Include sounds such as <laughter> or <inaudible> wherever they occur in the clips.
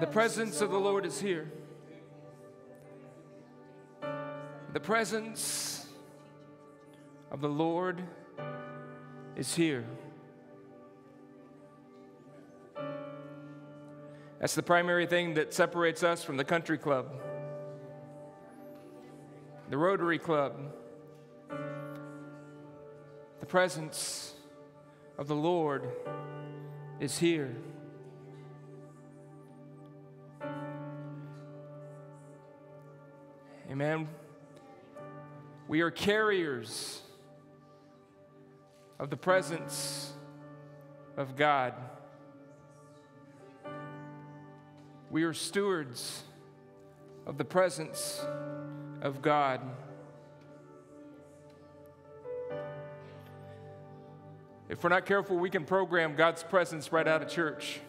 The presence of the Lord is here. The presence of the Lord is here. That's the primary thing that separates us from the country club, the Rotary Club. The presence of the Lord is here. Amen. We are carriers of the presence of God. We are stewards of the presence of God. If we're not careful, we can program God's presence right out of church.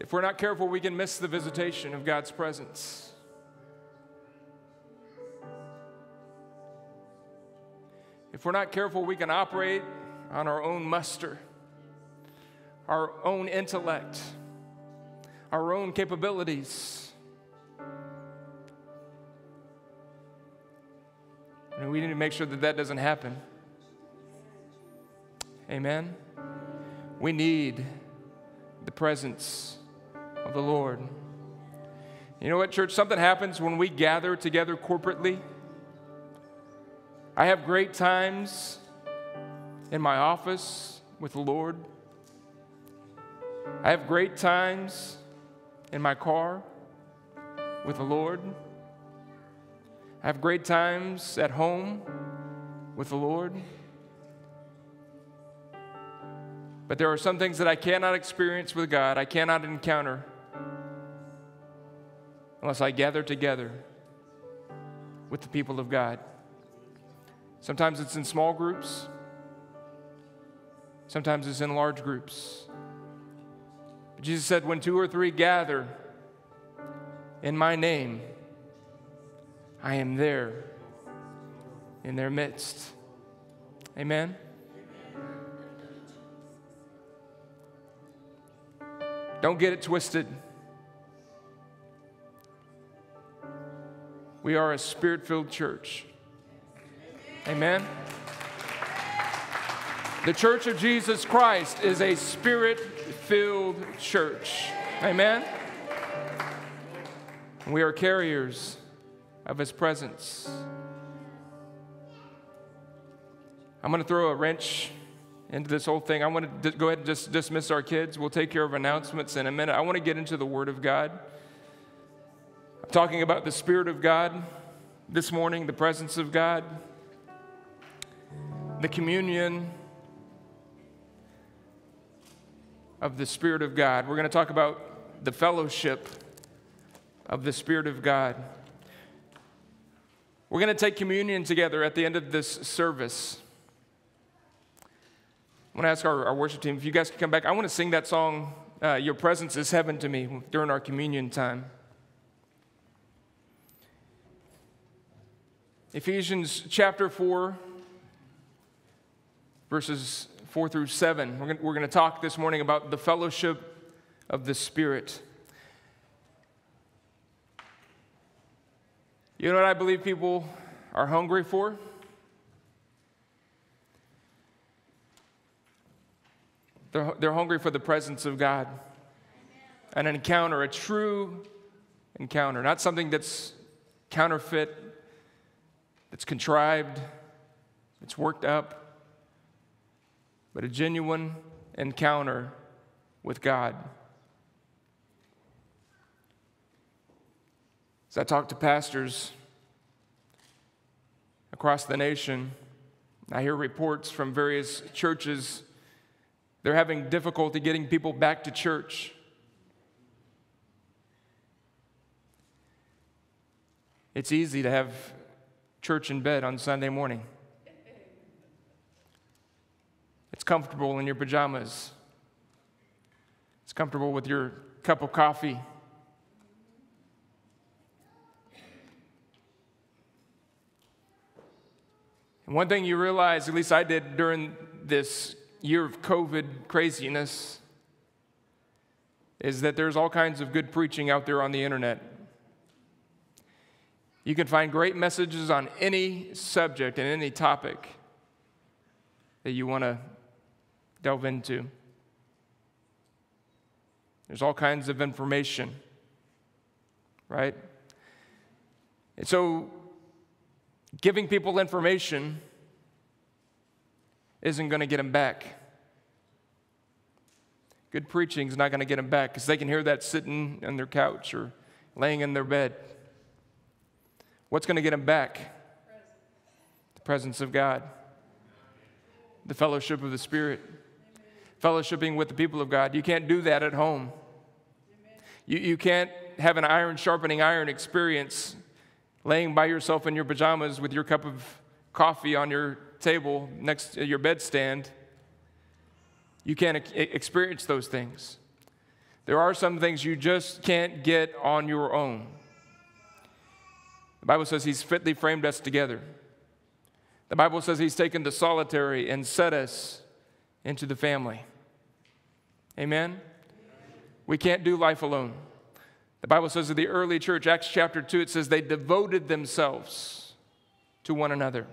If we're not careful, we can miss the visitation of God's presence. If we're not careful, we can operate on our own muster, our own intellect, our own capabilities. And we need to make sure that that doesn't happen. Amen. We need the presence of the Lord. You know what, church? Something happens when we gather together corporately. I have great times in my office with the Lord. I have great times in my car with the Lord. I have great times at home with the Lord. But there are some things that I cannot experience with God, I cannot encounter unless I gather together with the people of God. Sometimes it's in small groups, sometimes it's in large groups. But Jesus said, When two or three gather in my name, I am there in their midst. Amen. Don't get it twisted. We are a spirit filled church. Amen. The church of Jesus Christ is a spirit filled church. Amen. We are carriers of his presence. I'm going to throw a wrench into this whole thing. I want to go ahead and just dismiss our kids. We'll take care of announcements in a minute. I want to get into the Word of God. I'm talking about the Spirit of God this morning, the presence of God, the communion of the Spirit of God. We're going to talk about the fellowship of the Spirit of God. We're going to take communion together at the end of this service. Want to ask our, our, worship team if you guys can come back. I want to sing that song, uh, Your Presence is Heaven to Me, during our communion time. Ephesians chapter 4, verses 4 through 7. We're going, we're going to talk this morning about the fellowship of the Spirit. You know what I believe people are hungry for? They're, they're hungry for the presence of God. An encounter, a true encounter, not something that's counterfeit, that's contrived, that's worked up, but a genuine encounter with God. As I talk to pastors across the nation, I hear reports from various churches they're having difficulty getting people back to church. It's easy to have church in bed on Sunday morning. It's comfortable in your pajamas. It's comfortable with your cup of coffee. And one thing you realize, at least I did during this year of COVID craziness is that there's all kinds of good preaching out there on the internet. You can find great messages on any subject and any topic that you want to delve into. There's all kinds of information, right? And so, giving people information isn't going to get them back. Good preaching is not going to get them back because they can hear that sitting on their couch or laying in their bed. What's going to get them back? The presence of God, the fellowship of the Spirit, fellowshipping with the people of God. You can't do that at home. You, you can't have an iron sharpening iron experience laying by yourself in your pajamas with your cup of coffee on your table next to your bedstand. You can't experience those things. There are some things you just can't get on your own. The Bible says He's fitly framed us together. The Bible says He's taken the solitary and set us into the family. Amen? We can't do life alone. The Bible says of the early church, Acts chapter 2, it says they devoted themselves to one another.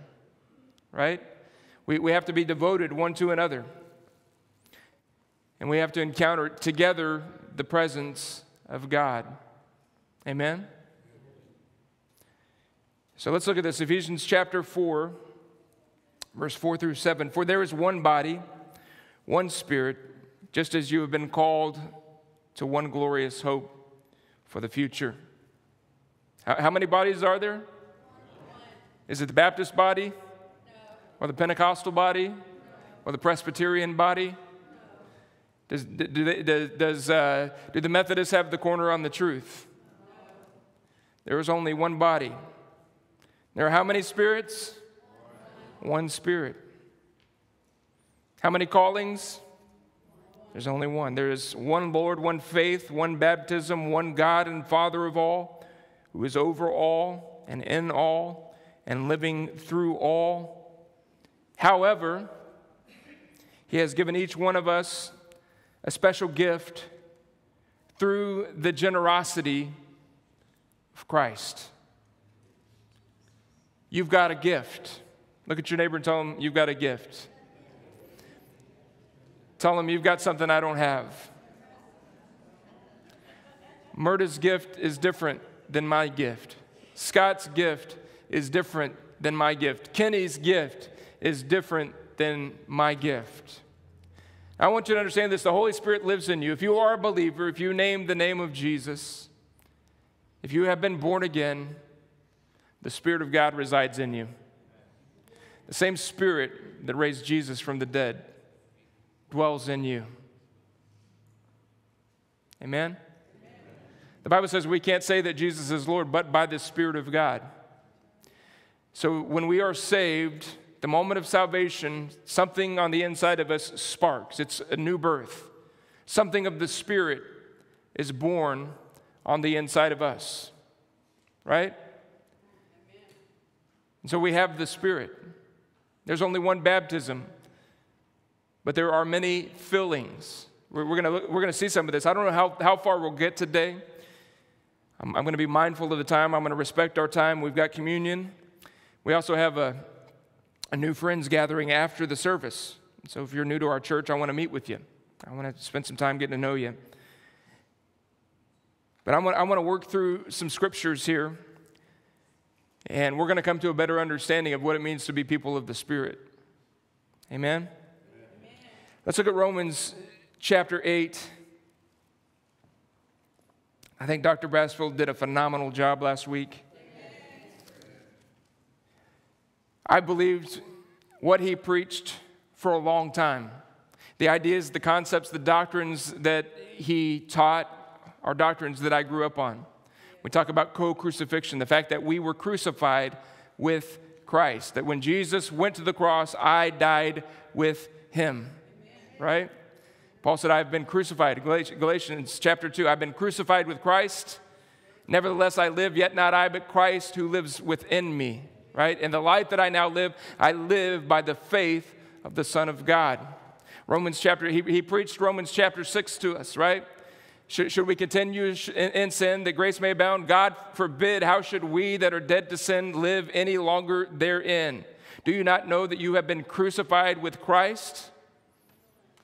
Right? We, we have to be devoted one to another. And we have to encounter together the presence of God. Amen? So let's look at this Ephesians chapter 4, verse 4 through 7. For there is one body, one spirit, just as you have been called to one glorious hope for the future. How, how many bodies are there? Is it the Baptist body? Or the Pentecostal body? Or the Presbyterian body? Does, do, they, does, uh, do the Methodists have the corner on the truth? There is only one body. There are how many spirits? One spirit. How many callings? There's only one. There is one Lord, one faith, one baptism, one God and Father of all, who is over all and in all and living through all. However, He has given each one of us a special gift through the generosity of Christ. You've got a gift. Look at your neighbor and tell him, You've got a gift. Tell him, You've got something I don't have. Murda's gift is different than my gift. Scott's gift is different than my gift. Kenny's gift is different than my gift. I want you to understand this the Holy Spirit lives in you. If you are a believer, if you name the name of Jesus, if you have been born again, the Spirit of God resides in you. The same Spirit that raised Jesus from the dead dwells in you. Amen? Amen? The Bible says we can't say that Jesus is Lord but by the Spirit of God. So when we are saved, the moment of salvation, something on the inside of us sparks. It's a new birth. Something of the Spirit is born on the inside of us. Right? And so we have the Spirit. There's only one baptism, but there are many fillings. We're, we're going we're to see some of this. I don't know how, how far we'll get today. I'm, I'm going to be mindful of the time. I'm going to respect our time. We've got communion. We also have a, a new friends gathering after the service. So if you're new to our church, I want to meet with you. I want to spend some time getting to know you. But I want, I want to work through some scriptures here and we're going to come to a better understanding of what it means to be people of the Spirit. Amen? Amen? Let's look at Romans chapter 8. I think Dr. Brassfield did a phenomenal job last week. I believed what he preached for a long time. The ideas, the concepts, the doctrines that he taught are doctrines that I grew up on. We talk about co crucifixion, the fact that we were crucified with Christ, that when Jesus went to the cross, I died with him, right? Paul said, I've been crucified. Galatians chapter 2, I've been crucified with Christ. Nevertheless, I live, yet not I, but Christ who lives within me, right? In the life that I now live, I live by the faith of the Son of God. Romans chapter, he, he preached Romans chapter 6 to us, right? Should, should we continue in, in sin that grace may abound? God forbid. How should we that are dead to sin live any longer therein? Do you not know that you have been crucified with Christ?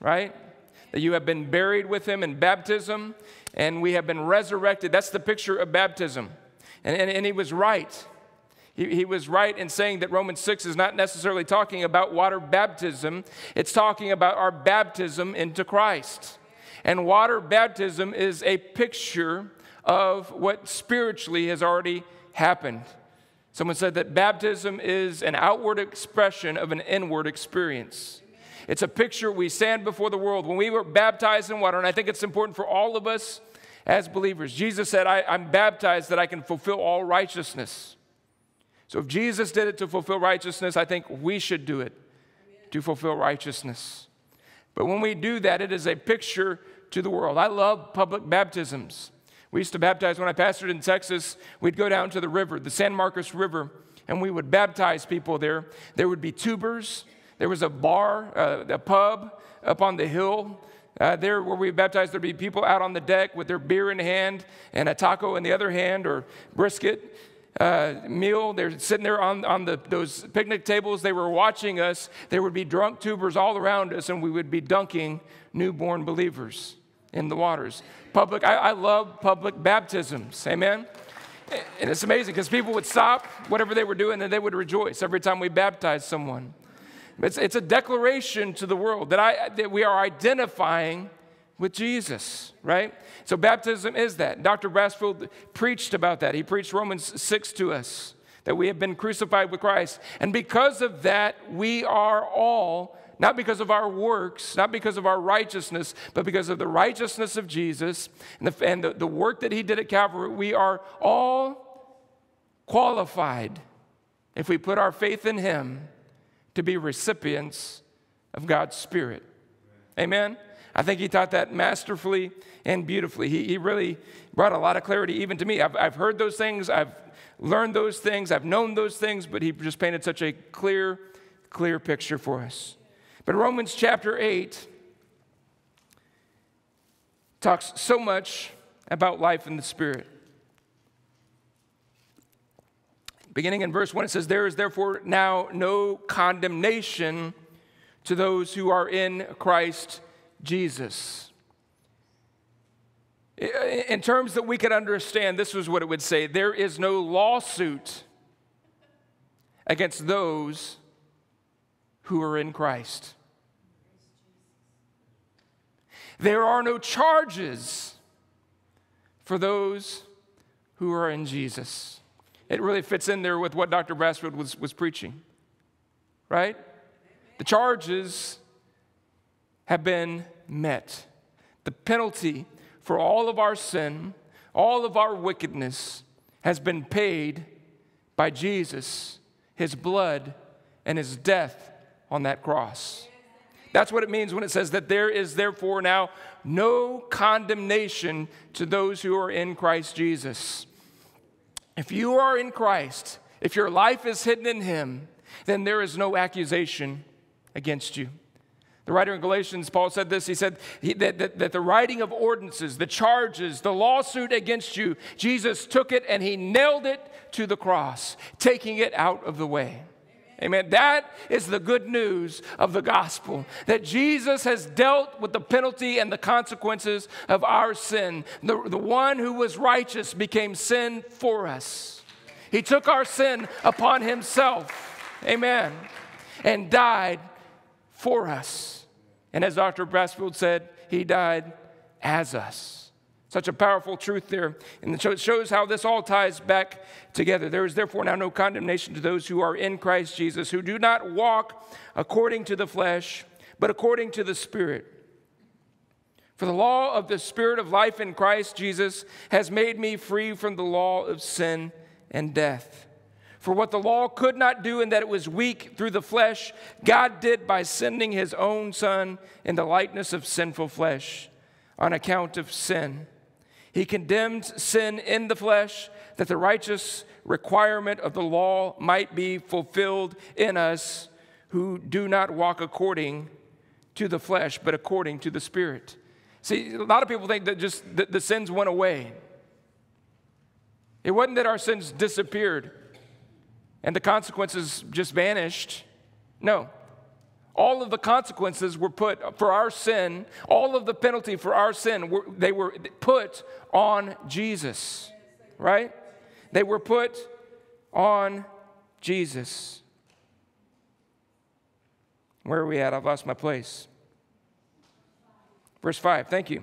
Right? That you have been buried with him in baptism and we have been resurrected. That's the picture of baptism. And, and, and he was right. He, he was right in saying that Romans 6 is not necessarily talking about water baptism, it's talking about our baptism into Christ. And water baptism is a picture of what spiritually has already happened. Someone said that baptism is an outward expression of an inward experience. It's a picture we stand before the world. When we were baptized in water, and I think it's important for all of us as believers, Jesus said, I, am baptized that I can fulfill all righteousness. So if Jesus did it to fulfill righteousness, I think we should do it to fulfill righteousness. But when we do that, it is a picture to the world. I love public baptisms. We used to baptize when I pastored in Texas. We'd go down to the river, the San Marcos River, and we would baptize people there. There would be tubers. There was a bar, uh, a pub up on the hill. Uh, there, where we baptized, there'd be people out on the deck with their beer in hand and a taco in the other hand or brisket uh, meal. They're sitting there on, on the, those picnic tables. They were watching us. There would be drunk tubers all around us, and we would be dunking newborn believers in the waters. Public, I, I love public baptisms. Amen. And it's amazing because people would stop whatever they were doing and they would rejoice every time we baptized someone. It's, it's a declaration to the world that, I, that we are identifying with Jesus, right? So baptism is that. Dr. Brassfield preached about that. He preached Romans 6 to us that we have been crucified with Christ. And because of that, we are all not because of our works, not because of our righteousness, but because of the righteousness of Jesus and, the, and the, the work that he did at Calvary, we are all qualified, if we put our faith in him, to be recipients of God's Spirit. Amen? I think he taught that masterfully and beautifully. He, he really brought a lot of clarity even to me. I've, I've heard those things, I've learned those things, I've known those things, but he just painted such a clear, clear picture for us. But Romans chapter 8 talks so much about life in the Spirit. Beginning in verse 1, it says, There is therefore now no condemnation to those who are in Christ Jesus. In terms that we can understand, this was what it would say there is no lawsuit against those who are in Christ. There are no charges for those who are in Jesus. It really fits in there with what Dr. Brassfield was, was preaching, right? The charges have been met. The penalty for all of our sin, all of our wickedness, has been paid by Jesus, his blood, and his death on that cross. That's what it means when it says that there is therefore now no condemnation to those who are in Christ Jesus. If you are in Christ, if your life is hidden in Him, then there is no accusation against you. The writer in Galatians, Paul said this. He said that, that, that, the writing of ordinances, the charges, the lawsuit against you, Jesus took it and he nailed it to the cross, taking it out of the way. Amen. That is the good news of the gospel that Jesus has dealt with the penalty and the consequences of our sin. The, the one who was righteous became sin for us. He took our sin upon himself. Amen. And died for us. And as Dr. Brassfield said, he died as us. Such a powerful truth there. And it shows how this all ties back together. There is therefore now no condemnation to those who are in Christ Jesus, who do not walk according to the flesh, but according to the Spirit. For the law of the Spirit of life in Christ Jesus has made me free from the law of sin and death. For what the law could not do, in that it was weak through the flesh, God did by sending his own Son in the likeness of sinful flesh on account of sin. He condemned sin in the flesh that the righteous requirement of the law might be fulfilled in us who do not walk according to the flesh, but according to the Spirit. See, a lot of people think that just the, the sins went away. It wasn't that our sins disappeared and the consequences just vanished. No. All of the consequences were put for our sin, all of the penalty for our sin, were, they were put on Jesus, right? They were put on Jesus. Where are we at? I've lost my place. Verse 5, thank you.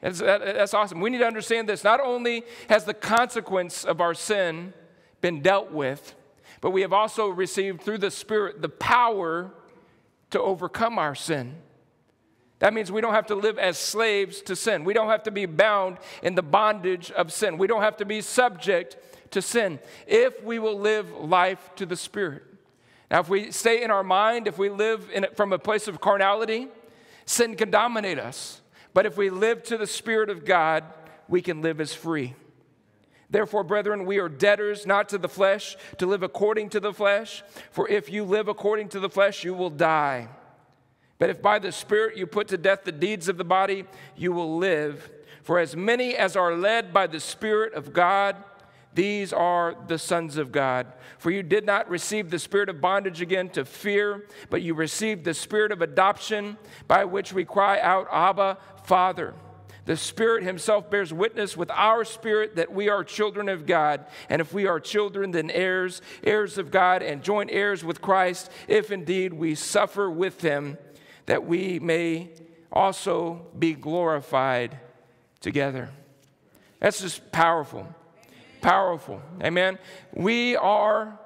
That's, that's awesome. We need to understand this. Not only has the consequence of our sin been dealt with, but we have also received through the Spirit the power to overcome our sin. That means we don't have to live as slaves to sin. We don't have to be bound in the bondage of sin. We don't have to be subject to sin if we will live life to the Spirit. Now, if we stay in our mind, if we live from a place of carnality, sin can dominate us. But if we live to the Spirit of God, we can live as free. Therefore, brethren, we are debtors not to the flesh to live according to the flesh. For if you live according to the flesh, you will die. But if by the Spirit you put to death the deeds of the body, you will live. For as many as are led by the Spirit of God, these are the sons of God. For you did not receive the spirit of bondage again to fear, but you received the spirit of adoption by which we cry out, Abba, Father. The Spirit Himself bears witness with our spirit that we are children of God. And if we are children, then heirs, heirs of God, and joint heirs with Christ, if indeed we suffer with Him, that we may also be glorified together. That's just powerful. Powerful. Amen. We are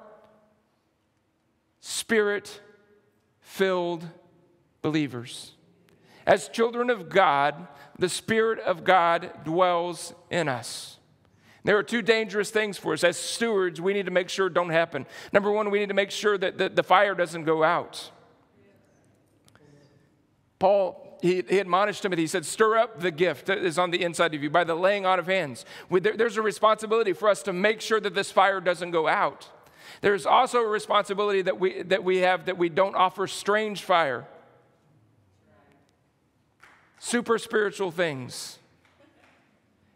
spirit filled believers. As children of God, the Spirit of God dwells in us. There are two dangerous things for us. As stewards, we need to make sure don't happen. Number one, we need to make sure that the, the fire doesn't go out. Paul, he, he, admonished Timothy, he said, Stir up the gift that is on the inside of you by the laying on of hands. We, there, there's a responsibility for us to make sure that this fire doesn't go out. There's also a responsibility that we, that we have that we don't offer strange fire super spiritual things,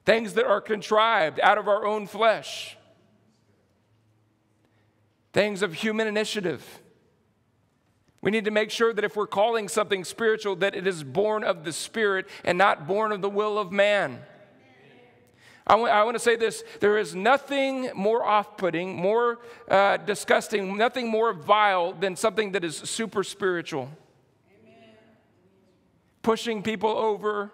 things that are contrived out of our own flesh, things of human initiative. We need to make sure that if we're calling something spiritual, that it is born of the Spirit and not born of the will of man. I want, I want to say this there is nothing more off putting, more uh, disgusting, nothing more vile than something that is super spiritual pushing people over,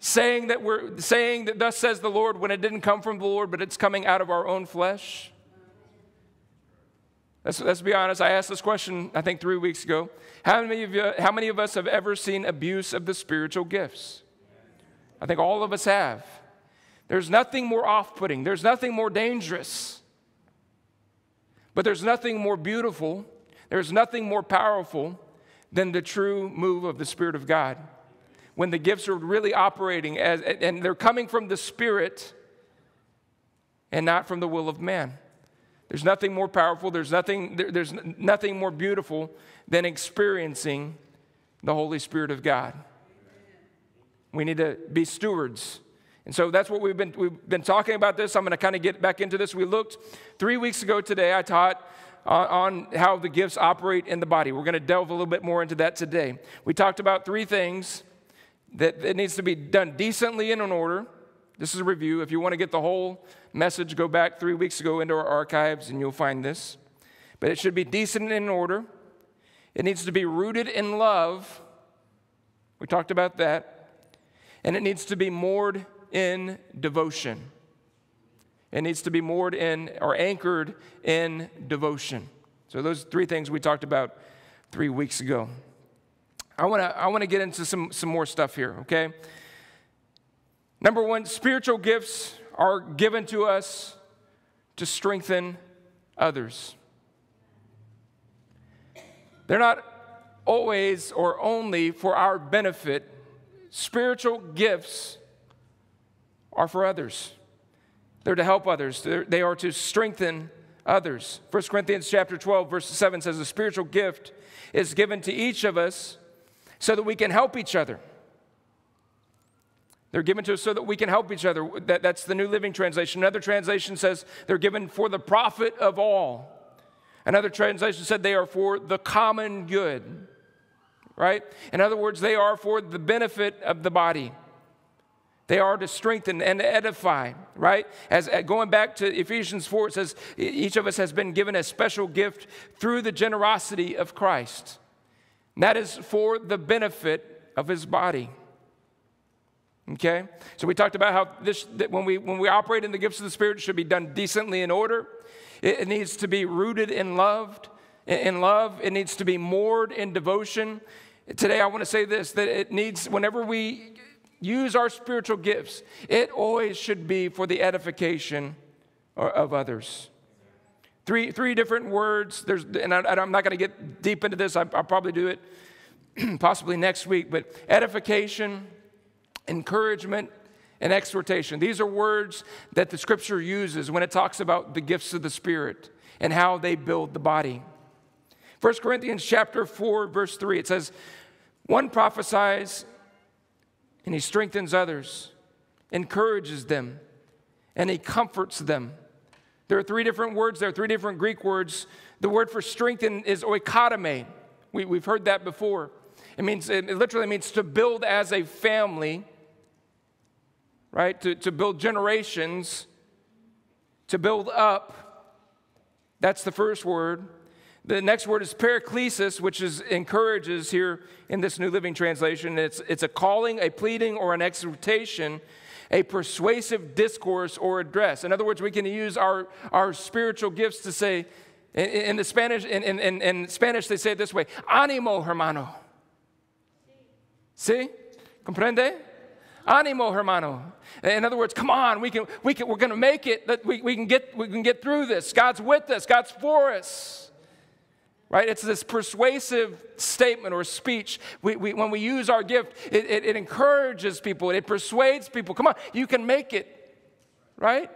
saying that we're saying that thus says the Lord when it didn't come from the Lord, but it's coming out of our own flesh. Let's, let's be honest. I asked this question, I think, three weeks ago. How many, of you, how many of us have ever seen abuse of the spiritual gifts? I think all of us have. There's nothing more off putting, there's nothing more dangerous, but there's nothing more beautiful there's nothing more powerful than the true move of the Spirit of God. When the gifts are really operating as, and they're coming from the Spirit and not from the will of man. There's nothing more powerful, there's nothing, there's nothing more beautiful than experiencing the Holy Spirit of God. We need to be stewards. And so that's what we've been, we've been talking about this. I'm going to kind of get back into this. We looked three weeks ago today, I taught on, how the gifts operate in the body. We're going to delve a little bit more into that today. We talked about three things that it needs to be done decently in order. This is a review. If you want to get the whole message, go back three weeks ago into our archives and you'll find this. But it should be decent in order. It needs to be rooted in love. We talked about that. And it needs to be moored in devotion. It needs to be moored in or anchored in devotion. So, those three things we talked about three weeks ago. I wanna, I wanna get into some, some more stuff here, okay? Number one, spiritual gifts are given to us to strengthen others. They're not always or only for our benefit. Spiritual gifts are for others. They're to help others. They're, they are to strengthen others. 1 Corinthians chapter 12 verse 7 says a spiritual gift is given to each of us so that we can help each other. They're given to us so that we can help each other. That, that's the New Living Translation. Another translation says they're given for the profit of all. Another translation said they are for the common good, right? In other words, they are for the benefit of the body. They are to strengthen and edify, right? As uh, going back to Ephesians 4, it says each of us has been given a special gift through the generosity of Christ. And that is for the benefit of his body. Okay? So we talked about how this, that when, we, when we operate in the gifts of the Spirit, it should be done decently in order. It, it needs to be rooted in loved, in love. It needs to be moored in devotion. Today, I want to say this that it needs, whenever we use our spiritual gifts, it always should be for the edification of others. Three, three different words. There's, and I, am not going to get deep into this. I, will probably do it <clears throat> possibly next week. But edification, encouragement, and exhortation. These are words that the scripture uses when it talks about the gifts of the Spirit and how they build the body. 1 Corinthians chapter 4, verse 3, it says, One prophesies and he strengthens others, encourages them, and he comforts them. There are three different words, there are three different Greek words. The word for strengthen is oikodome. We, we've heard that before. It means, it literally means to build as a family, right? To, to build generations, to build up. That's the first word. The next word is paraklesis, which is encourages here in this New Living Translation. It's, it's a calling, a pleading, or an exhortation, a persuasive discourse or address. In other words, we can use our, our spiritual gifts to say, in, in the Spanish, in, in, in Spanish, they say it this way, animo, hermano. ¿Sí? ¿Comprende? Animo, hermano. In other words, come on, we can, we can, we're going to make it. That we, we, can get, we can get through this. God's with us, God's for us. Right? It's this persuasive statement or speech. We, we, when we use our gift, it, it, it encourages people, it persuades people. Come on, you can make it. Right?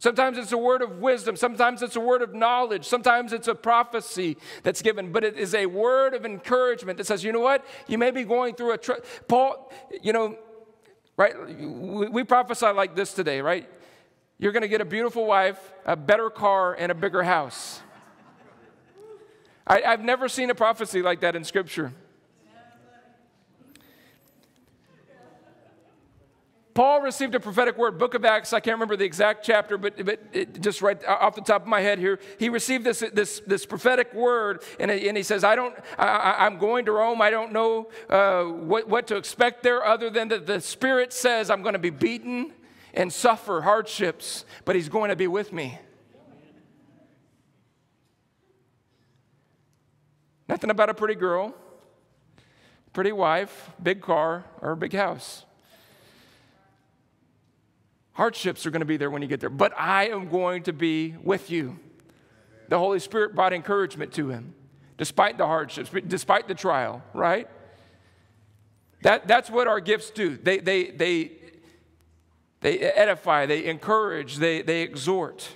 Sometimes it's a word of wisdom. Sometimes it's a word of knowledge. Sometimes it's a prophecy that's given, but it is a word of encouragement that says, you know what? You may be going through a. Tr- Paul, you know, right? We, we prophesy like this today, right? You're going to get a beautiful wife, a better car, and a bigger house. I, I've never seen a prophecy like that in Scripture. Paul received a prophetic word, Book of Acts. I can't remember the exact chapter, but, but it, just right off the top of my head here, he received this, this, this prophetic word, and, and he says, I don't, I, am going to Rome. I don't know uh, what, what to expect there other than that the Spirit says I'm going to be beaten and suffer hardships, but he's going to be with me. Nothing about a pretty girl, pretty wife, big car, or a big house. Hardships are going to be there when you get there, but I am going to be with you. The Holy Spirit brought encouragement to him, despite the hardships, despite the trial, right? That, that's what our gifts do. They, they, they, they edify, they encourage, they, they exhort.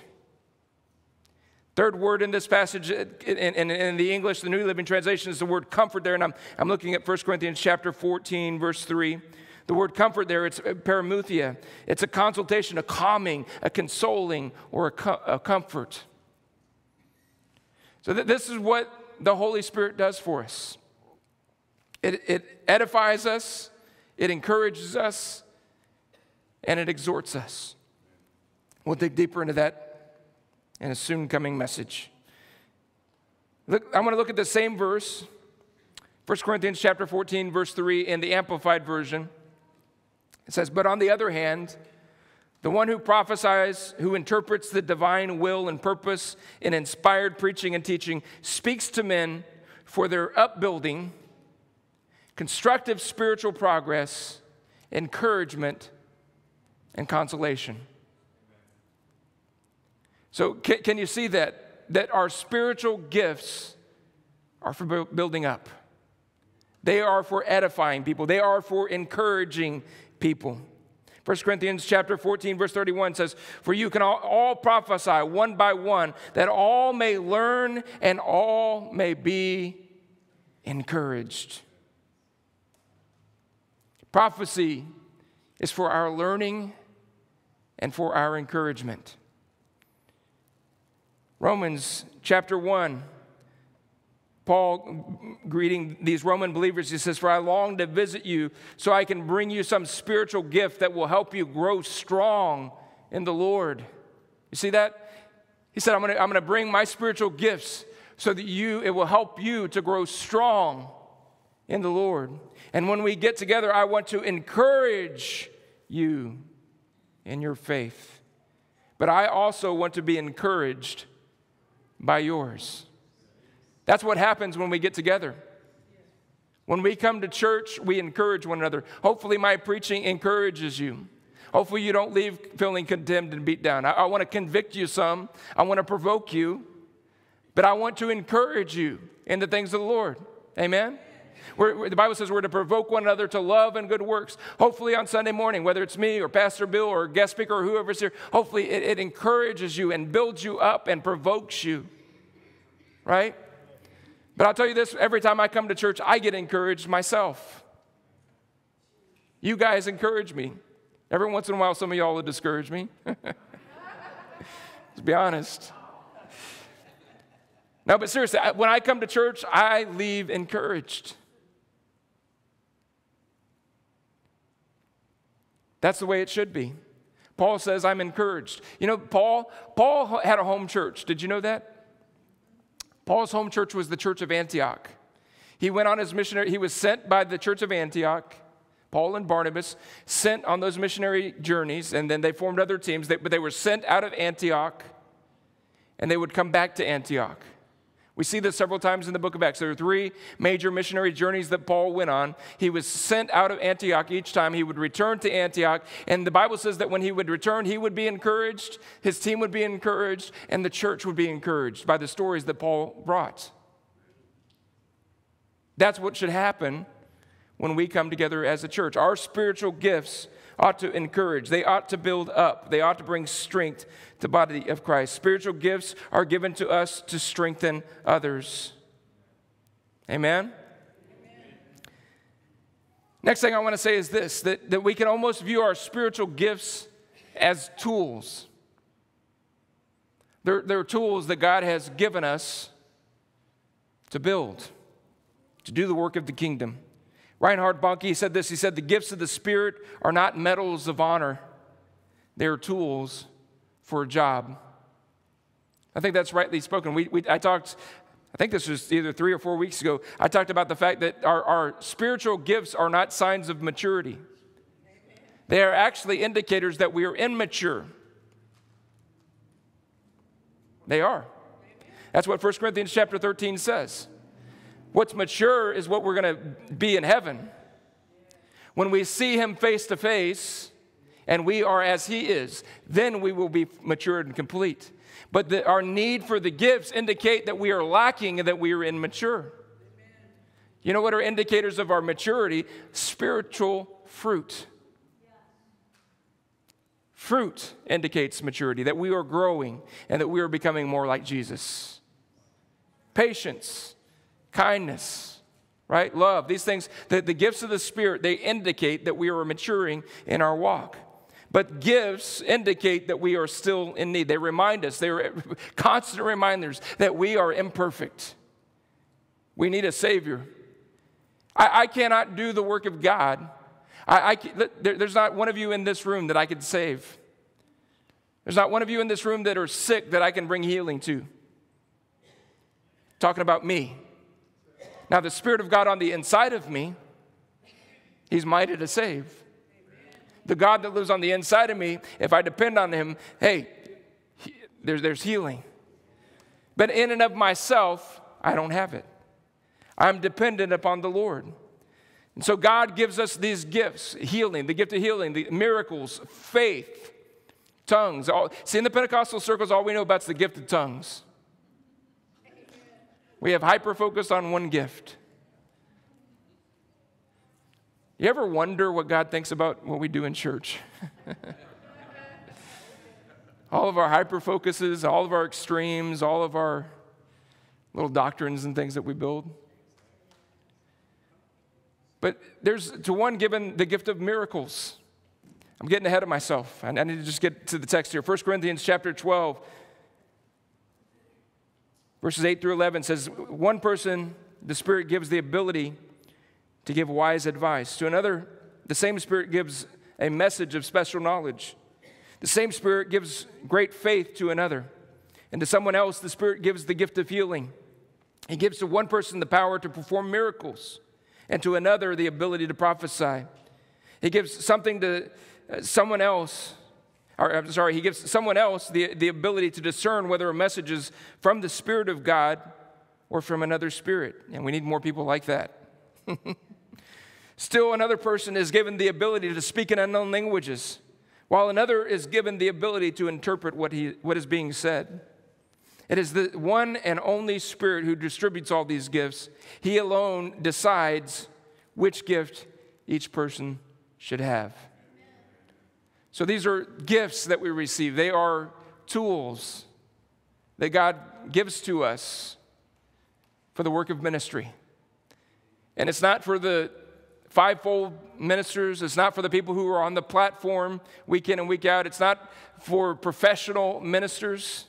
Third word in this passage uh, in, in, in, the English, the New Living Translation, is the word comfort there. And I'm, I'm looking at 1 Corinthians chapter 14, verse 3. The word comfort there, it's uh, paramuthia. It's a consultation, a calming, a consoling, or a, a comfort. So, th- this is what the Holy Spirit does for us it, it edifies us, it encourages us, and it exhorts us. We'll dig deeper into that in a soon coming message. Look, I'm going to look at the same verse, 1 Corinthians chapter 14, verse 3, in the Amplified Version. It says, But on the other hand, the one who prophesies, who interprets the divine will and purpose in inspired preaching and teaching, speaks to men for their upbuilding, constructive spiritual progress, encouragement, and consolation. So, can, can you see that? That our spiritual gifts are for building up, they are for edifying people, they are for encouraging people. 1 Corinthians chapter 14 verse 31 says, "For you can all, all, prophesy one by one, that all may learn and all may be encouraged." Prophecy is for our learning and for our encouragement. Romans chapter 1 Paul, greeting these Roman believers, he says, For I long to visit you so I can bring you some spiritual gift that will help you grow strong in the Lord. You see that? He said, I'm gonna, I'm gonna bring my spiritual gifts so that you, it will help you to grow strong in the Lord. And when we get together, I want to encourage you in your faith. But I also want to be encouraged by yours. That's what happens when we get together. When we come to church, we encourage one another. Hopefully, my preaching encourages you. Hopefully, you don't leave feeling condemned and beat down. I, I want to convict you some, I want to provoke you, but I want to encourage you in the things of the Lord. Amen? We're, the Bible says we're to provoke one another to love and good works. Hopefully, on Sunday morning, whether it's me or Pastor Bill or guest speaker or whoever's here, hopefully it, it encourages you and builds you up and provokes you. Right? But I'll tell you this every time I come to church, I get encouraged myself. You guys encourage me. Every once in a while, some of y'all will discourage me. <laughs> Let's be honest. No, but seriously, when I come to church, I leave encouraged. That's the way it should be. Paul says, I'm encouraged. You know, Paul, Paul had a home church. Did you know that? Paul's home church was the church of Antioch. He went on his missionary, he was sent by the church of Antioch. Paul and Barnabas sent on those missionary journeys, and then they formed other teams, but they were sent out of Antioch, and they would come back to Antioch. We see this several times in the book of Acts. There are three major missionary journeys that Paul went on. He was sent out of Antioch each time. He would return to Antioch. And the Bible says that when he would return, he would be encouraged, his team would be encouraged, and the church would be encouraged by the stories that Paul brought. That's what should happen when we come together as a church. Our spiritual gifts ought to encourage, they ought to build up, they ought to bring strength to the body of Christ. Spiritual gifts are given to us to strengthen others. Amen? Amen. Next thing I want to say is this that, that we can almost view our spiritual gifts as tools. They're, they're tools that God has given us to build, to do the work of the kingdom. Reinhard Bonnke said this He said, The gifts of the Spirit are not medals of honor, they are tools for a job. I think that's rightly spoken. We, we, I talked, I think this was either three or four weeks ago, I talked about the fact that our, our spiritual gifts are not signs of maturity. They are actually indicators that we are immature. They are. That's what 1 Corinthians chapter 13 says. What's mature is what we're going to be in heaven. When we see him face to face and we are as he is, then we will be matured and complete. But the, our need for the gifts indicate that we are lacking and that we are immature. You know what are indicators of our maturity? Spiritual fruit. Fruit indicates maturity, that we are growing and that we are becoming more like Jesus. Patience kindness, right? Love. These things, the, the gifts of the Spirit, they indicate that we are maturing in our walk. But gifts indicate that we are still in need. They remind us, they're <laughs> constant reminders that we are imperfect. We need a Savior. I, I cannot do the work of God. I, I, there, there's not one of you in this room that I could save. There's not one of you in this room that are sick that I can bring healing to. Talking about me. Now, the Spirit of God on the inside of me, He's mighty to save. The God that lives on the inside of me, if I depend on Him, hey, he, there's, there's healing. But in and of myself, I don't have it. I'm dependent upon the Lord. And so God gives us these gifts healing, the gift of healing, the miracles, faith, tongues. All, see, in the Pentecostal circles, all we know about is the gift of tongues. We have hyper focused on one gift. You ever wonder what God thinks about what we do in church? <laughs> all of our hyper focuses, all of our extremes, all of our little doctrines and things that we build. But there's to one given the gift of miracles. I'm getting ahead of myself. I need to just get to the text here. 1 Corinthians chapter 12, verses 8 through 11 says, One person, the Spirit gives the ability to give wise advice. To another, the same Spirit gives a message of special knowledge. The same Spirit gives great faith to another. And to someone else, the Spirit gives the gift of healing. He gives to one person the power to perform miracles and to another the ability to prophesy. He gives something to uh, someone else, or I'm sorry, he gives someone else the, the ability to discern whether a message is from the Spirit of God or from another spirit. And we need more people like that. <laughs> Still, another person is given the ability to speak in unknown languages, while another is given the ability to interpret what, he, what is being said. It is the one and only Spirit who distributes all these gifts. He alone decides which gift each person should have. So these are gifts that we receive, they are tools that God gives to us for the work of ministry. And it's not for the fivefold ministers, it's not for the people who are on the platform week in and week out, it's not for professional ministers.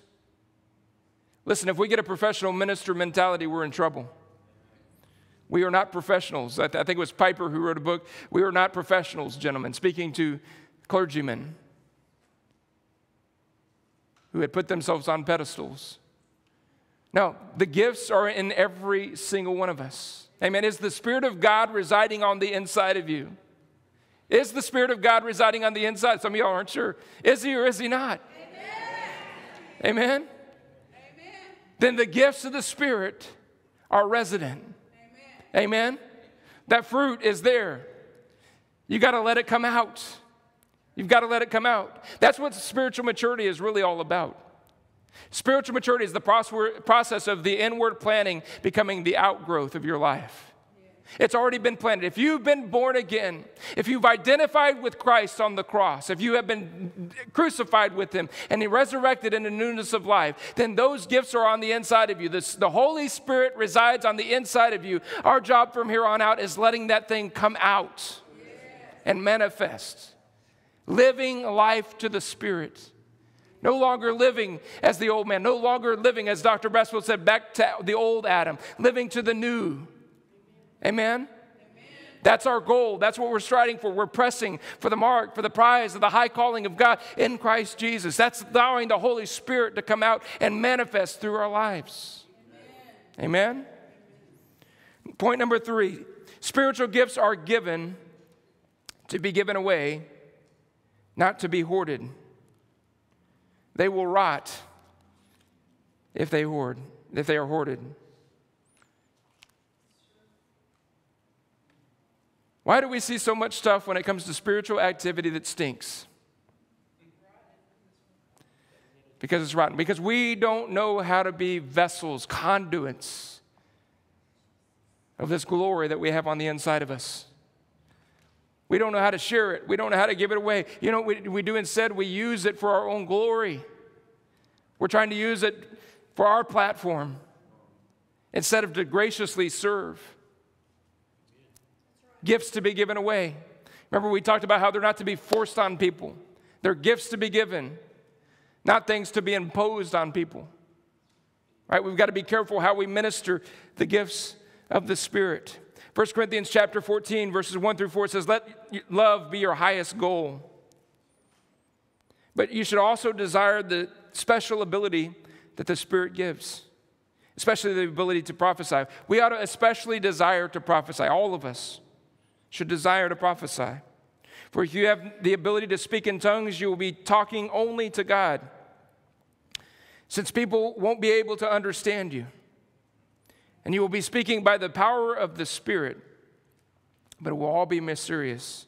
Listen, if we get a professional minister mentality, we're in trouble. We are not professionals. I, th- I think it was Piper who wrote a book. We are not professionals, gentlemen, speaking to clergymen who had put themselves on pedestals. Now, the gifts are in every single one of us. Amen. Is the Spirit of God residing on the inside of you? Is the Spirit of God residing on the inside? Some of y'all aren't sure. Is he or is he not? Amen. Amen then the gifts of the Spirit are resident. Amen. Amen? That fruit is there. You got to let it come out. You've got to let it come out. That's what spiritual maturity is really all about. Spiritual maturity is the process of the inward planning becoming the outgrowth of your life. It's already been planted. If you've been born again, if you've identified with Christ on the cross, if you have been crucified with Him and He resurrected in the newness of life, then those gifts are on the inside of you. This, the Holy Spirit resides on the inside of you. Our job from here on out is letting that thing come out and manifest. Living life to the Spirit. No longer living as the old man, no longer living, as Dr. Braswell said, back to the old Adam, living to the new. Amen? That's our goal. That's what we're striving for. We're pressing for the mark, for the prize of the high calling of God in Christ Jesus. That's allowing the Holy Spirit to come out and manifest through our lives. Amen? Amen? Point number three spiritual gifts are given to be given away, not to be hoarded. They will rot if they hoard, if they are hoarded. Why do we see so much stuff when it comes to spiritual activity that stinks? Because it's rotten. Because we don't know how to be vessels, conduits of this glory that we have on the inside of us. We don't know how to share it. We don't know how to give it away. You know we, we do instead? We use it for our own glory. We're trying to use it for our platform instead of to graciously serve gifts to be given away. Remember, we talked about how they're not to be forced on people, They're gifts to be given, not things to be imposed on people. Right? We've got to be careful how we minister the gifts of the Spirit. 1 Corinthians chapter 14, verses 1 through 4 says, Let love be your highest goal. But you should also desire the special ability that the Spirit gives, especially the ability to prophesy. We ought to especially desire to prophesy. All of us should desire to prophesy. For if you have the ability to speak in tongues, you will be talking only to God, since people won't be able to understand you. And you will be speaking by the power of the Spirit, but it will all be mysterious.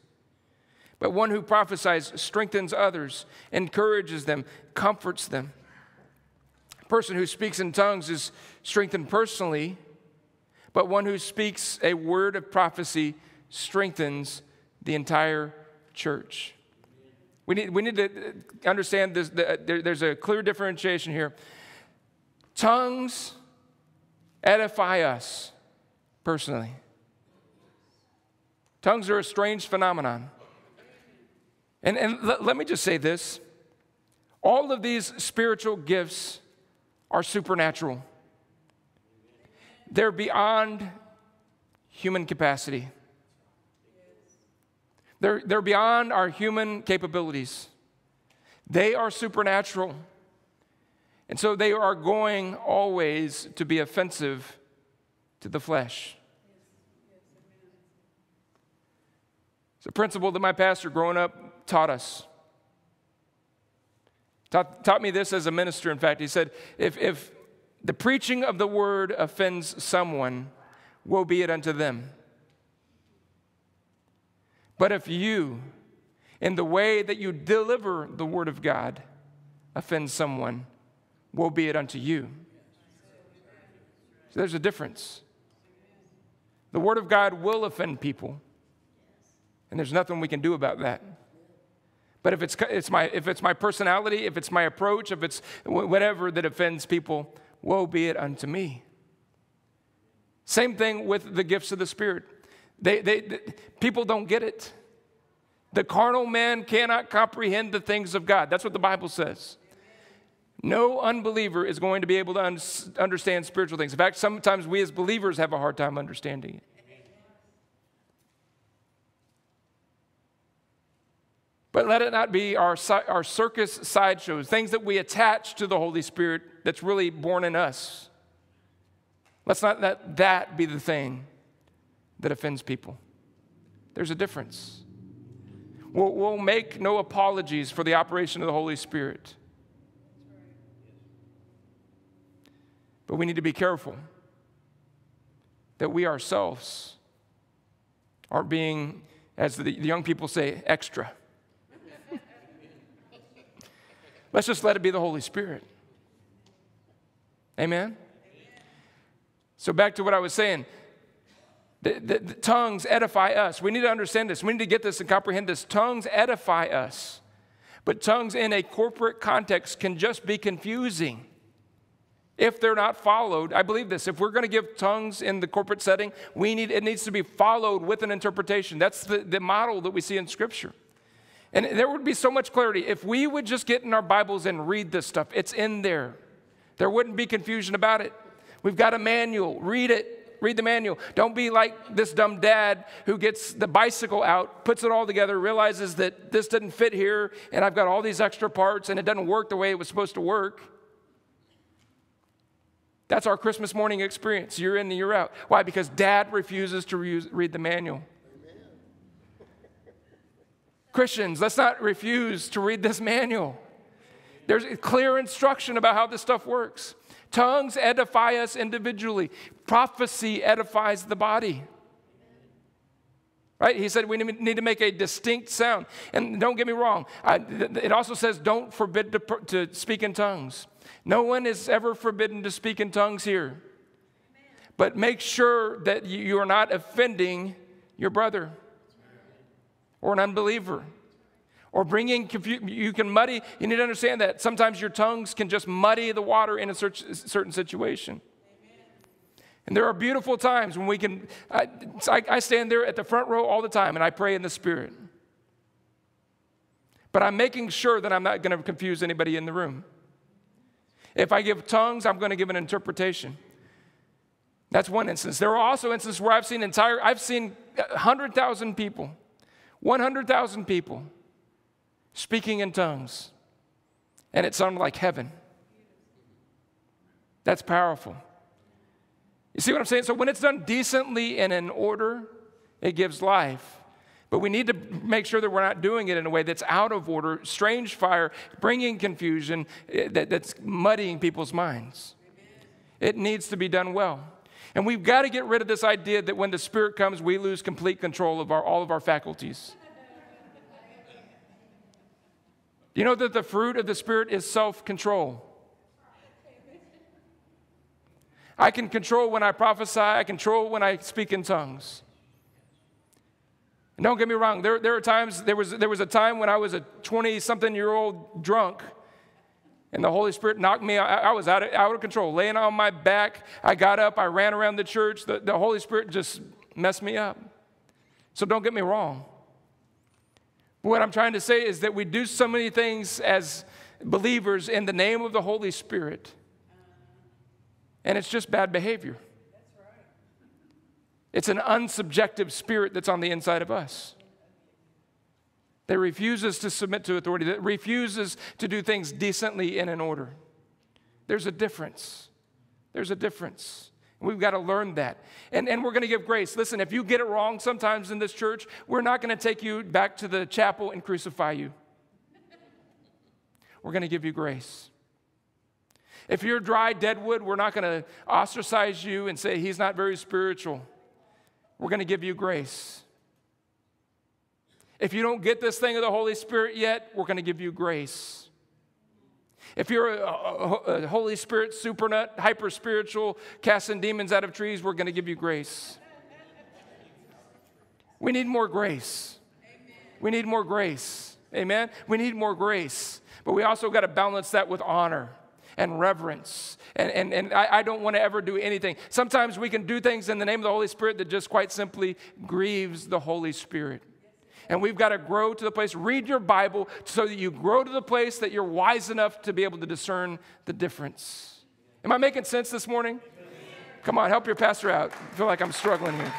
But one who prophesies strengthens others, encourages them, comforts them. A person who speaks in tongues is strengthened personally, but one who speaks a word of prophecy strengthens the entire church. We need, we need to understand this. The, there, there's a clear differentiation here. Tongues edify us personally. Tongues are a strange phenomenon. And, and l- let me just say this all of these spiritual gifts are supernatural, they're beyond human capacity, they're, they're beyond our human capabilities. They are supernatural. And so they are going always to be offensive to the flesh. It's a principle that my pastor growing up taught us. Taught, taught me this as a minister, in fact. He said, if, if the preaching of the word offends someone, woe be it unto them. But if you, in the way that you deliver the word of God, offend someone, woe be it unto you. So there's a difference. The Word of God will offend people, and there's nothing we can do about that. But if it's, it's my, if it's my personality, if it's my approach, if it's whatever that offends people, woe be it unto me. Same thing with the gifts of the Spirit. They, they, they, people don't get it. The carnal man cannot comprehend the things of God. That's what the Bible says. No unbeliever is going to be able to un- understand spiritual things. In fact, sometimes we as believers have a hard time understanding it. But let it not be our, our circus sideshows, things that we attach to the Holy Spirit that's really born in us. Let's not let that be the thing that offends people. There's a difference. We'll, we'll make no apologies for the operation of the Holy Spirit. But we need to be careful that we ourselves aren't being, as the, young people say, extra. Let's just let it be the Holy Spirit. Amen? So, back to what I was saying. The, the, the, tongues edify us. We need to understand this. We need to get this and comprehend this. Tongues edify us. But tongues in a corporate context can just be confusing if they're not followed. I believe this. If we're going to give tongues in the corporate setting, we need, it needs to be followed with an interpretation. That's the, the model that we see in Scripture. And there would be so much clarity. If we would just get in our Bibles and read this stuff, it's in there. There wouldn't be confusion about it. We've got a manual. Read it. Read the manual. Don't be like this dumb dad who gets the bicycle out, puts it all together, realizes that this didn't fit here, and I've got all these extra parts, and it doesn't work the way it was supposed to work. That's our Christmas morning experience, year in and year out. Why? Because dad refuses to re- read the manual. Christians, let's not refuse to read this manual. There's clear instruction about how this stuff works. Tongues edify us individually, prophecy edifies the body. Right? He said we need to make a distinct sound. And don't get me wrong, I, it also says don't forbid to, to speak in tongues. No one is ever forbidden to speak in tongues here. But make sure that you are not offending your brother or an unbeliever or bringing confusion. You can muddy, you need to understand that sometimes your tongues can just muddy the water in a certain situation. And there are beautiful times when we can, I, I, stand there at the front row all the time and I pray in the Spirit. but I'm making sure that I'm not going to confuse anybody in the room. If I give tongues, I'm going to give an interpretation. That's one instance. There are also instances where I've seen entire, I've seen 100,000 people, 100,000 people speaking in tongues, and it sounded like heaven. That's powerful. You see what I'm saying? So when it's done decently and in order, it gives life. But we need to make sure that we're not doing it in a way that's out of order, strange fire, bringing confusion, eh, that, that's muddying people's minds. It needs to be done well. And we've got to get rid of this idea that when the Spirit comes, we lose complete control of our, all of our faculties. You know that the fruit of the Spirit is self control. I can control when I prophesy, I control when I speak in tongues. And don't get me wrong, there, there are times, there was, there was a time when I was a 20 something year old drunk, and the Holy Spirit knocked me out. I was out of, out of control, laying on my back. I got up, I ran around the church. The, the Holy Spirit just messed me up. So don't get me wrong. But what I'm trying to say is that we do so many things as believers in the name of the Holy Spirit, and it's just bad behavior. It's an unsubjective spirit that's on the inside of us that refuses to submit to authority, that refuses to do things decently in order. There's a difference. There's a difference. We've got to learn that. And, and we're going to give grace. Listen, if you get it wrong sometimes in this church, we're not going to take you back to the chapel and crucify you. We're going to give you grace. If you're dry deadwood, we're not going to ostracize you and say he's not very spiritual. We're going to give you grace. If you don't get this thing of the Holy Spirit yet, we're going to give you grace. If you're a, a, a Holy Spirit super nut, hyper spiritual, casting demons out of trees, we're going to give you grace. We need more grace. We need more grace. Amen? We need more grace. But we also got to balance that with honor and reverence. And, and, and I, I don't want to ever do anything. Sometimes we can do things in the name of the Holy Spirit that just quite simply grieves the Holy Spirit. And we've got to grow to the place, read your Bible so that you grow to the place that you're wise enough to be able to discern the difference. Am I making sense this morning? Come on, help your pastor out. I feel like I'm struggling here.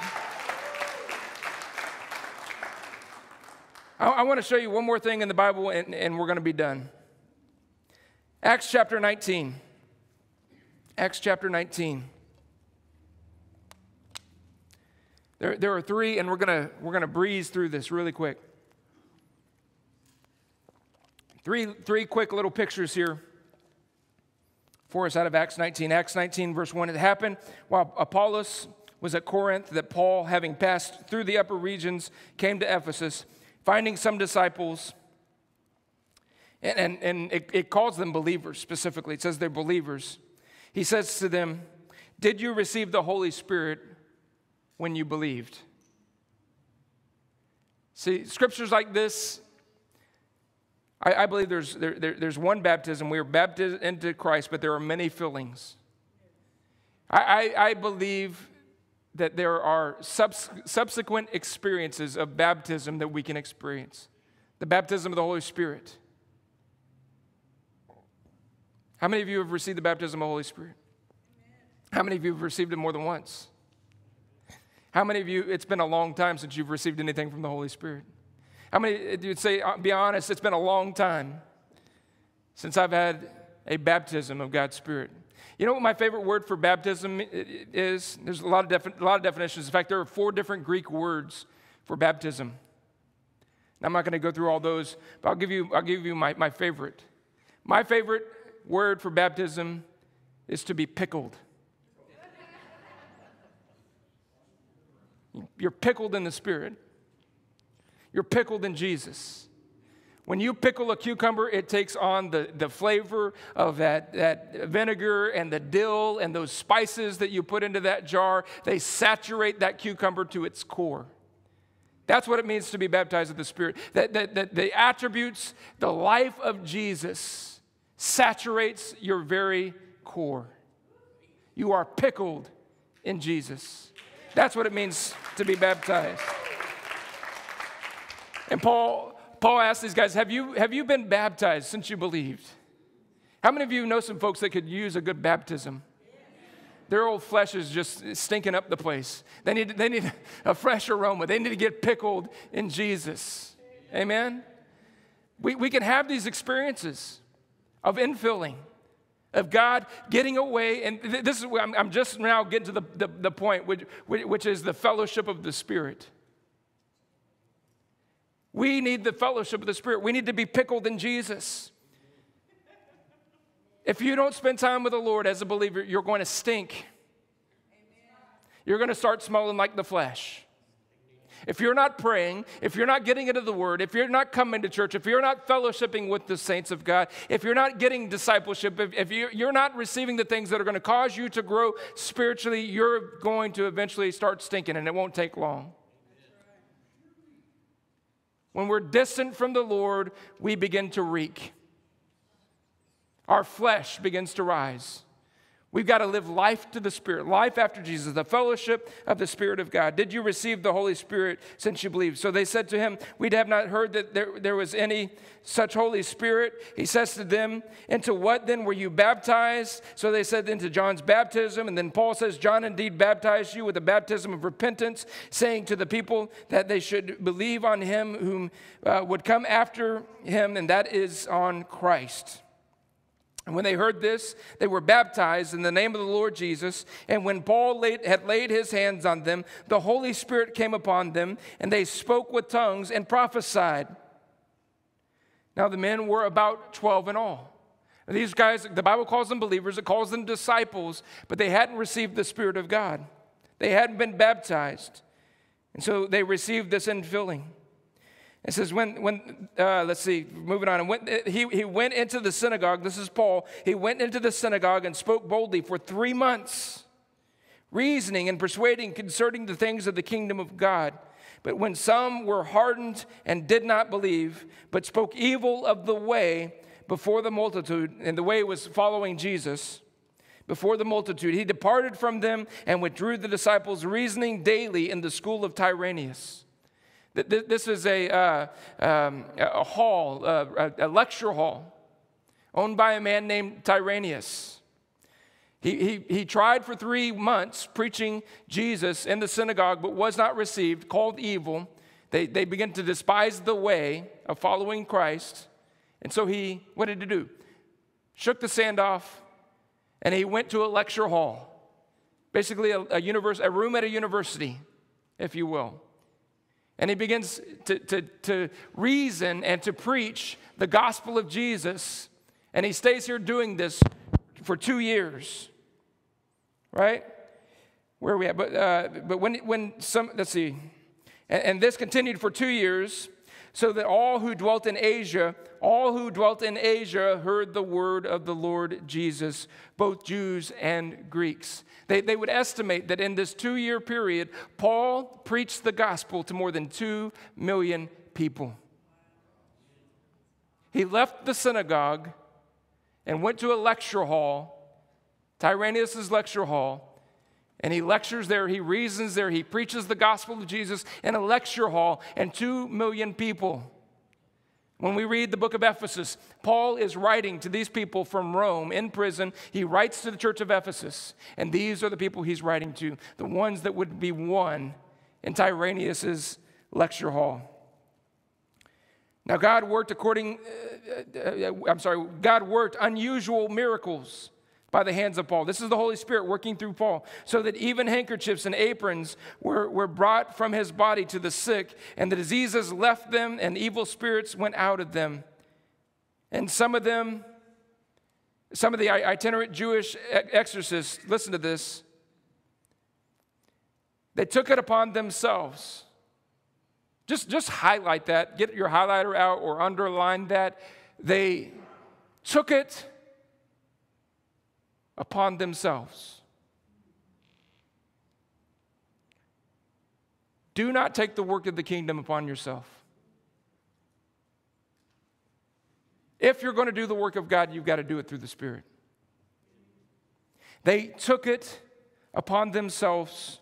I, I want to show you one more thing in the Bible, and, and we're going to be done. Acts chapter 19. Acts chapter 19. There, there are three, and we're going we're gonna breeze through this really quick. Three, three quick little pictures here for us out of Acts 19. Acts 19, verse 1. It happened while Apollos was at Corinth that Paul, having passed through the upper regions, came to Ephesus, finding some disciples and, and, and it, it calls them believers specifically. It says they're believers. He says to them, Did you receive the Holy Spirit when you believed? See, scriptures like this, I, I believe there's, there, there, there's one baptism. We are baptized into Christ, but there are many fillings. I, I, I believe that there are subs- subsequent experiences of baptism that we can experience the baptism of the Holy Spirit. How many of you have received the baptism of the Holy Spirit? How many of you have received it more than once? How many of you, it's been a long time since you've received anything from the Holy Spirit? How many, you'd say, uh, be honest, it's been a long time since I've had a baptism of God's Spirit. You know what my favorite word for baptism is? There's a lot of, defi- a lot of definitions. In fact, there are four different Greek words for baptism. I'm not going to go through all those, but I'll give you, I'll give you my, my favorite. My favorite word for baptism is to be pickled. You're pickled in the Spirit. You're pickled in Jesus. When you pickle a cucumber, it takes on the, the flavor of that, that vinegar and the dill and those spices that you put into that jar. They saturate that cucumber to its core. That's what it means to be baptized with the Spirit. That, that, that the attributes, the life of Jesus saturates your very core. You are pickled in Jesus. That's what it means to be baptized. And Paul Paul asked these guys, have you, have you been baptized since you believed? How many of you know some folks that could use a good baptism? Their old flesh is just stinking up the place. They need, they need a fresh aroma. They need to get pickled in Jesus. Amen? We, we can have these experiences of infilling, of God getting away. And this is where I'm, I'm just now getting to the, the, the point, which, which is the fellowship of the Spirit. We need the fellowship of the Spirit. We need to be pickled in Jesus. If you don't spend time with the Lord as a believer, you're going to stink. You're going to start smelling like the flesh. If you're not praying, if you're not getting into the Word, if you're not coming to church, if you're not fellowshipping with the saints of God, if you're not getting discipleship, if, if you're not receiving the things that are going to cause you to grow spiritually, you're going to eventually start stinking, and it won't take long. When we're distant from the Lord, we begin to reek. Our flesh begins to rise. We've got to live life to the Spirit, life after Jesus, the fellowship of the Spirit of God. Did you receive the Holy Spirit since you believed? So they said to him, We have not heard that there, there was any such Holy Spirit. He says to them, Into what then were you baptized? So they said, Into John's baptism. And then Paul says, John indeed baptized you with the baptism of repentance, saying to the people that they should believe on him whom uh, would come after him, and that is on Christ. And when they heard this, they were baptized in the name of the Lord Jesus. And when Paul laid, had laid his hands on them, the Holy Spirit came upon them, and they spoke with tongues and prophesied. Now, the men were about 12 in all. And these guys, the Bible calls them believers, it calls them disciples, but they hadn't received the Spirit of God. They hadn't been baptized. And so they received this infilling. It says, when, when uh, let's see, moving on. And went, he, he went into the synagogue. This is Paul. He went into the synagogue and spoke boldly for three months, reasoning and persuading concerning the things of the kingdom of God. But when some were hardened and did not believe, but spoke evil of the way before the multitude, and the way was following Jesus, before the multitude, he departed from them and withdrew the disciples, reasoning daily in the school of Tyrannus. This is a, uh, um, a hall, uh, a lecture hall, owned by a man named Tyrannus. He, he, he tried for three months preaching Jesus in the synagogue, but was not received, called evil. They, they began to despise the way of following Christ. And so he, what did he do? Shook the sand off, and he went to a lecture hall, basically a, a, universe, a room at a university, if you will. And he begins to, to, to reason and to preach the gospel of Jesus. And he stays here doing this for two years. Right? Where we at? But, uh, but when, when some, let's see. And, and this continued for two years, so that all who dwelt in Asia, all who dwelt in Asia heard the word of the Lord Jesus, both Jews and Greeks. They, they would estimate that in this two year period, Paul preached the gospel to more than two million people. He left the synagogue and went to a lecture hall, Tyrannus' lecture hall, and he lectures there, he reasons there, he preaches the gospel of Jesus in a lecture hall, and two million people when we read the book of Ephesus, Paul is writing to these people from Rome in prison. He writes to the church of Ephesus, and these are the people he's writing to, the ones that would be won in Tyrannus' lecture hall. Now, God worked according, uh, uh, I'm sorry, God worked unusual miracles by the hands of Paul. This is the Holy Spirit working through Paul, so that even handkerchiefs and aprons were, were brought from his body to the sick, and the diseases left them, and evil spirits went out of them. And some of them, some of the itinerant Jewish exorcists, listen to this, they took it upon themselves. Just, just highlight that, get your highlighter out or underline that. They took it upon themselves. Do not take the work of the kingdom upon yourself. If you're going to do the work of God, you've got to do it through the Spirit. They took it upon themselves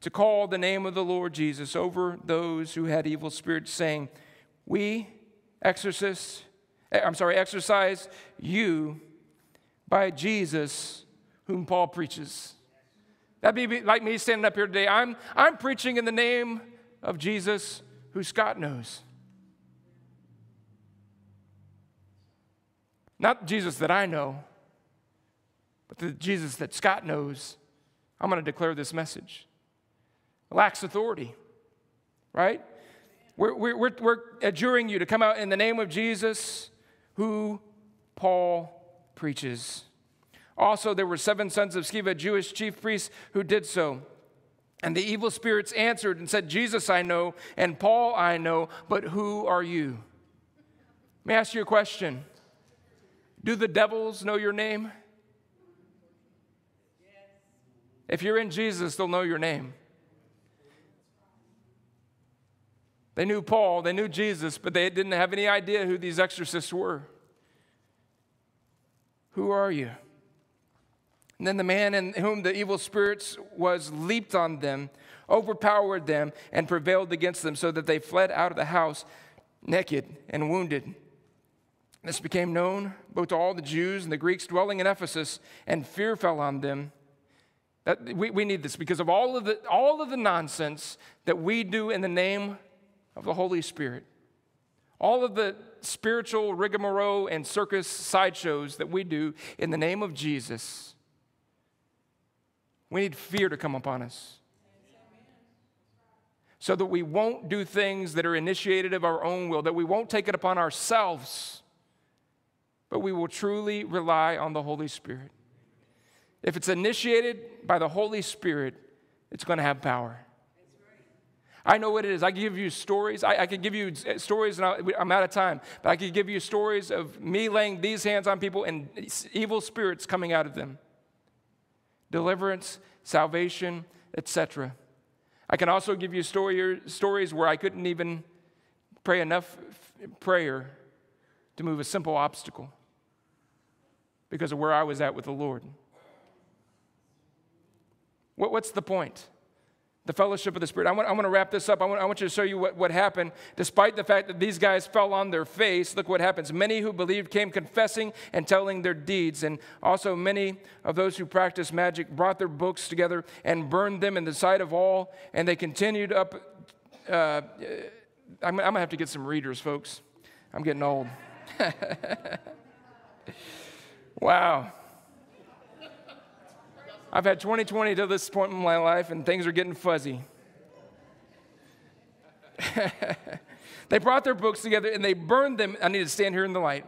to call the name of the Lord Jesus over those who had evil spirits, saying, We exorcist, eh, I'm sorry, exercise you by Jesus whom Paul preaches. That'd be like me standing up here today. I'm, I'm preaching in the name of Jesus who Scott knows. Not Jesus that I know, but the Jesus that Scott knows. I'm going to declare this message. Lacks authority, right? We're, we're, we're adjuring you to come out in the name of Jesus, who Paul preaches. Also, there were seven sons of Sceva, Jewish chief priests, who did so. And the evil spirits answered and said, Jesus I know, and Paul I know, but who are you? Let me ask you a question Do the devils know your name? If you're in Jesus, they'll know your name. They knew Paul, they knew Jesus, but they didn't have any idea who these exorcists were. Who are you? And then the man in whom the evil spirits was leaped on them, overpowered them, and prevailed against them, so that they fled out of the house naked and wounded. This became known both to all the Jews and the Greeks dwelling in Ephesus, and fear fell on them. That, we, we need this because of all of, the, all of the nonsense that we do in the name of the Holy Spirit. All of the spiritual rigmarole and circus sideshows that we do in the name of Jesus. We need fear to come upon us so that we won't do things that are initiated of our own will, that we won't take it upon ourselves, but we will truly rely on the Holy Spirit. If it's initiated by the Holy Spirit, it's going to have power. I know what it is. I can give you stories. I, I can give you eh, stories, and I, I'm out of time, but I can give you stories of me laying these hands on people and evil spirits coming out of them deliverance, salvation, etc. I can also give you story, stories where I couldn't even pray enough prayer to move a simple obstacle because of where I was at with the Lord. What, what's the point? The fellowship of the Spirit. I want, I want to wrap this up. I want, I want you to show you what, what happened. Despite the fact that these guys fell on their face, look what happens. Many who believed came confessing and telling their deeds. And also, many of those who practiced magic brought their books together and burned them in the sight of all. And they continued up. Uh, I'm, I'm going to have to get some readers, folks. I'm getting old. <laughs> wow. I've had 2020 to this point in my life, and things are getting fuzzy. <laughs> they brought their books together and they burned them. I need to stand here in the light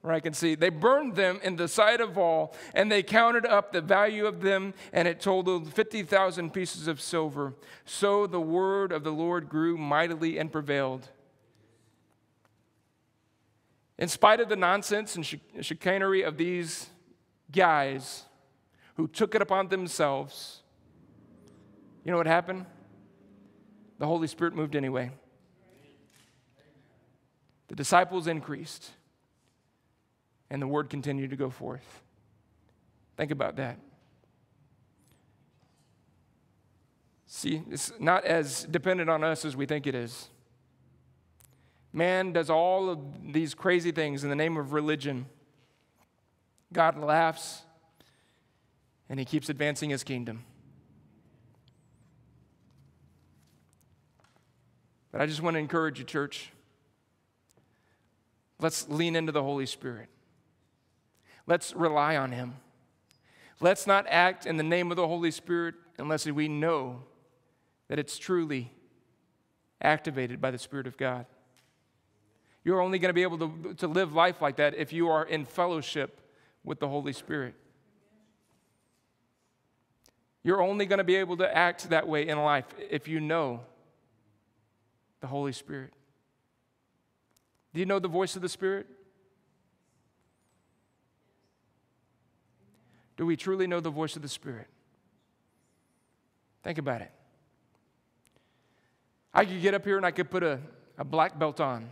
where I can see. They burned them in the sight of all, and they counted up the value of them, and it totaled 50,000 pieces of silver. So the word of the Lord grew mightily and prevailed. In spite of the nonsense and chicanery of these guys, who took it upon themselves. You know what happened? The Holy Spirit moved anyway. The disciples increased, and the word continued to go forth. Think about that. See, it's not as dependent on us as we think it is. Man does all of these crazy things in the name of religion. God laughs and he keeps advancing his kingdom. But I just want to encourage you, church. Let's lean into the Holy Spirit. Let's rely on him. Let's not act in the name of the Holy Spirit unless we know that it's truly activated by the Spirit of God. You're only going to be able to, to live life like that if you are in fellowship with the Holy Spirit. You're only going to be able to act that way in life if you know the Holy Spirit. Do you know the voice of the Spirit? Do we truly know the voice of the Spirit? Think about it. I could get up here and I could put a, a black belt on.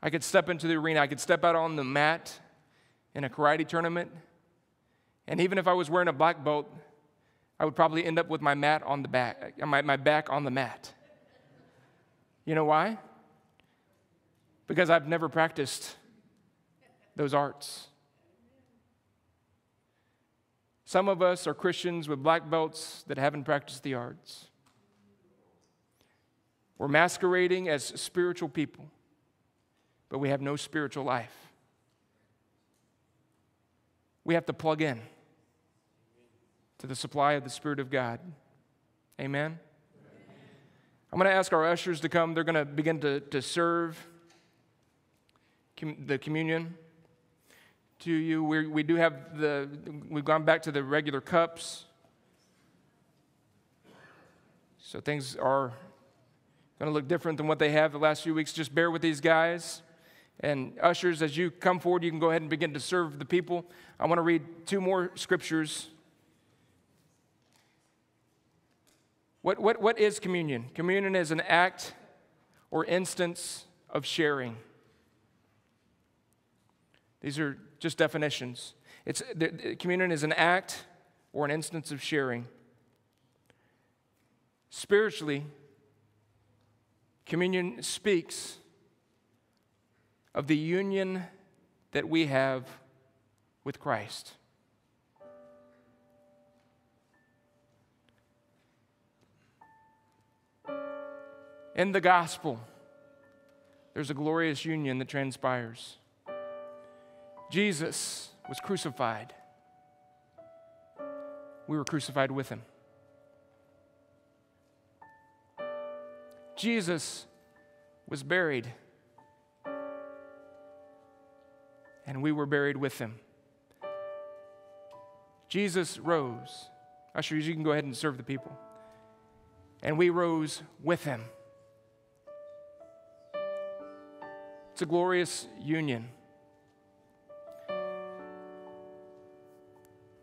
I could step into the arena. I could step out on the mat in a karate tournament and even if I was wearing a black belt, I would probably end up with my mat on the back, uh, my, my back on the mat. You know why? Because I've never practiced those arts. Some of us are Christians with black belts that haven't practiced the arts. We're masquerading as spiritual people, but we have no spiritual life. We have to plug in to the supply of the Spirit of God. Amen? I'm going to ask our ushers to come. They're going to begin to, to serve the communion to you. we we do have the, we've gone back to the regular cups. So things are going to look different than what they have the last few weeks. Just bear with these guys. And ushers, as you come forward, you can go ahead and begin to serve the people. I want to read two more scriptures. What, what, what is communion? Communion is an act or instance of sharing. These are just definitions. It's, the, the, communion is an act or an instance of sharing. Spiritually, communion speaks of the union that we have with Christ. In the gospel, there's a glorious union that transpires. Jesus was crucified. We were crucified with him. Jesus was buried. And we were buried with him. Jesus rose. Ushers, you can go ahead and serve the people. And we rose with him. It's a glorious union.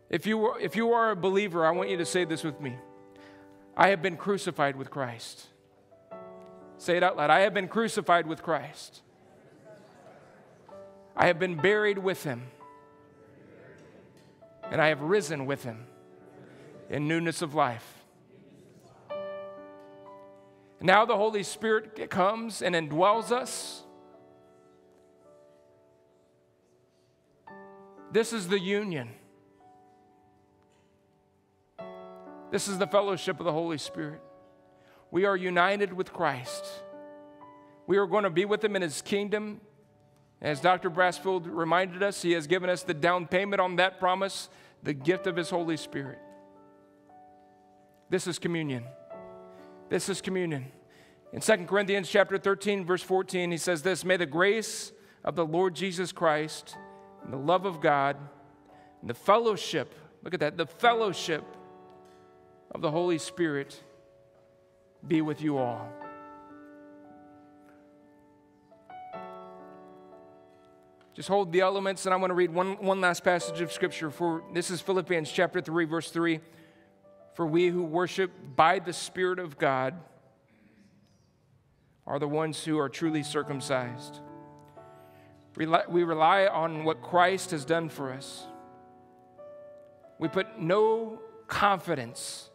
If you, if you are a believer, I want you to say this with me I have been crucified with Christ. Say it out loud. I have been crucified with Christ. I have been buried with him. And I have risen with him in newness of life. Now the Holy Spirit comes and indwells us. This is the union. This is the fellowship of the Holy Spirit. We are united with Christ. We are going to be with Him in His kingdom. As Dr. Brassfield reminded us, He has given us the down payment on that promise, the gift of His Holy Spirit. This is communion. This is communion. In 2 Corinthians chapter 13, verse 14, he says this May the grace of the Lord Jesus Christ, and the love of God, and the fellowship, look at that, the fellowship of the Holy Spirit be with you all. Just hold the elements, and I want to read one, one last passage of Scripture. For this is Philippians chapter 3, verse 3. For we who worship by the Spirit of God are the ones who are truly circumcised. We rely on what Christ has done for us. We put no confidence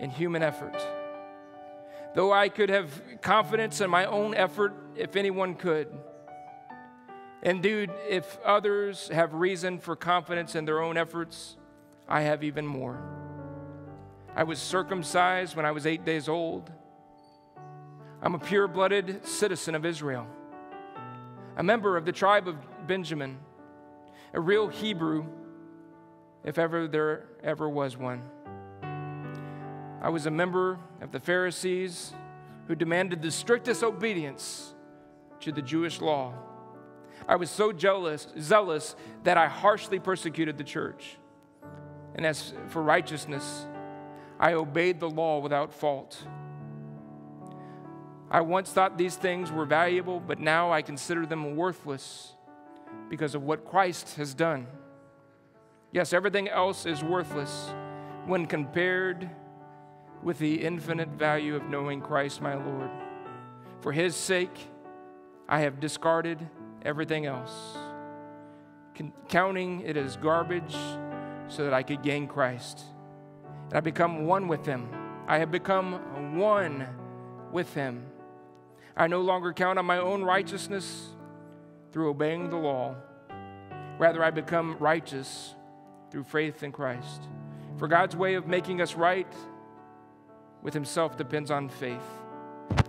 in human effort. Though I could have confidence in my own effort, if anyone could. And, dude, if others have reason for confidence in their own efforts, I have even more. I was circumcised when I was eight days old. I'm a pure blooded citizen of Israel, a member of the tribe of Benjamin, a real Hebrew, if ever there ever was one. I was a member of the Pharisees who demanded the strictest obedience to the Jewish law. I was so jealous, zealous that I harshly persecuted the church. And as for righteousness, I obeyed the law without fault. I once thought these things were valuable, but now I consider them worthless because of what Christ has done. Yes, everything else is worthless when compared with the infinite value of knowing Christ my Lord. For his sake, I have discarded everything else, counting it as garbage so that I could gain Christ. And I become one with him. I have become one with him. I no longer count on my own righteousness through obeying the law. Rather, I become righteous through faith in Christ. For God's way of making us right with Himself depends on faith.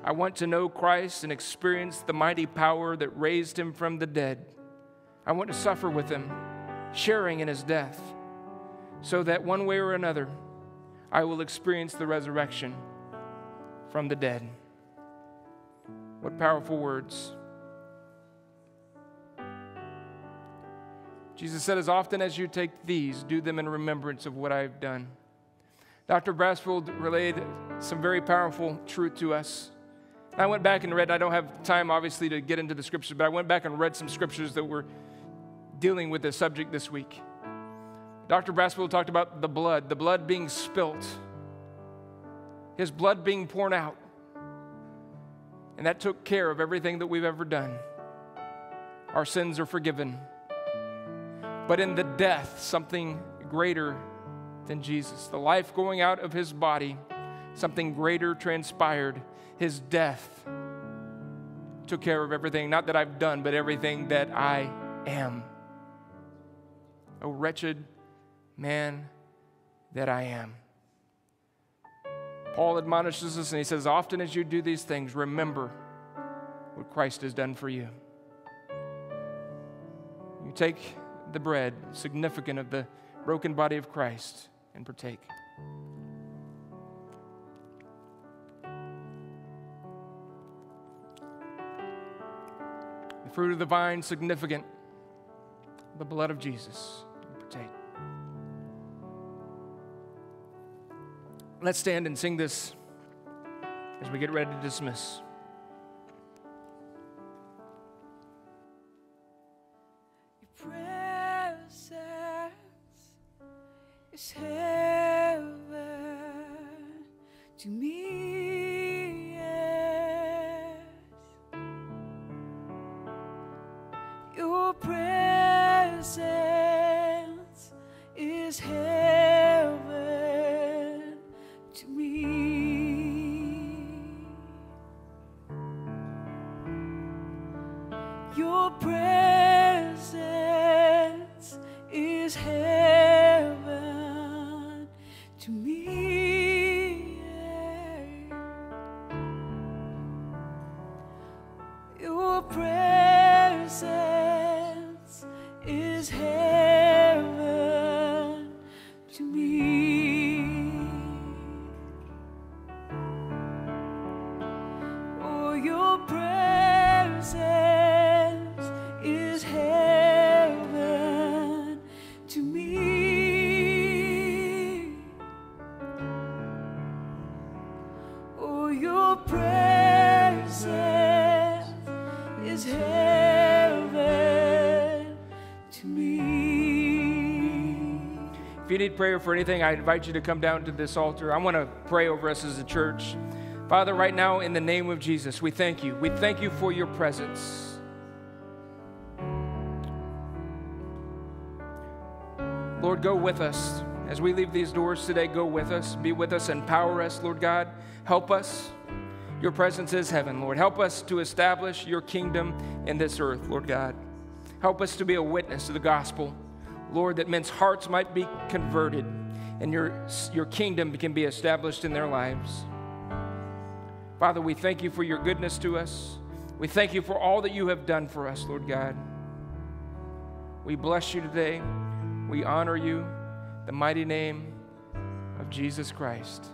I want to know Christ and experience the mighty power that raised Him from the dead. I want to suffer with Him, sharing in His death, so that one way or another, I will experience the resurrection from the dead. What powerful words. Jesus said, As often as you take these, do them in remembrance of what I have done. Dr. Brassfield relayed some very powerful truth to us. I went back and read, I don't have time obviously to get into the scriptures, but I went back and read some scriptures that were dealing with this subject this week. Dr. Brassfield talked about the blood, the blood being spilt, his blood being poured out. And that took care of everything that we've ever done. Our sins are forgiven. But in the death, something greater than Jesus, the life going out of his body, something greater transpired. His death took care of everything, not that I've done, but everything that I am. A wretched man that I am. Paul admonishes us and he says, Often as you do these things, remember what Christ has done for you. You take the bread, significant of the broken body of Christ, and partake. Fruit of the vine, significant, the blood of Jesus, partake. Let's stand and sing this as we get ready to dismiss. Is heaven to me. Your presence is heaven need prayer for anything, I invite you to come down to this altar. I want to pray over us as a church. Father, right now, in the name of Jesus, we thank you. We thank you for your presence. Lord, go with us. As we leave these doors today, go with us. Be with us. Empower us, Lord God. Help us. Your presence is heaven, Lord. Help us to establish your kingdom in this earth, Lord God. Help us to be a witness to the gospel, Lord, that men's hearts might be converted and your, your kingdom can be established in their lives. Father, we thank you for your goodness to us. We thank you for all that you have done for us, Lord God. We bless you today. We honor you, the mighty name of Jesus Christ.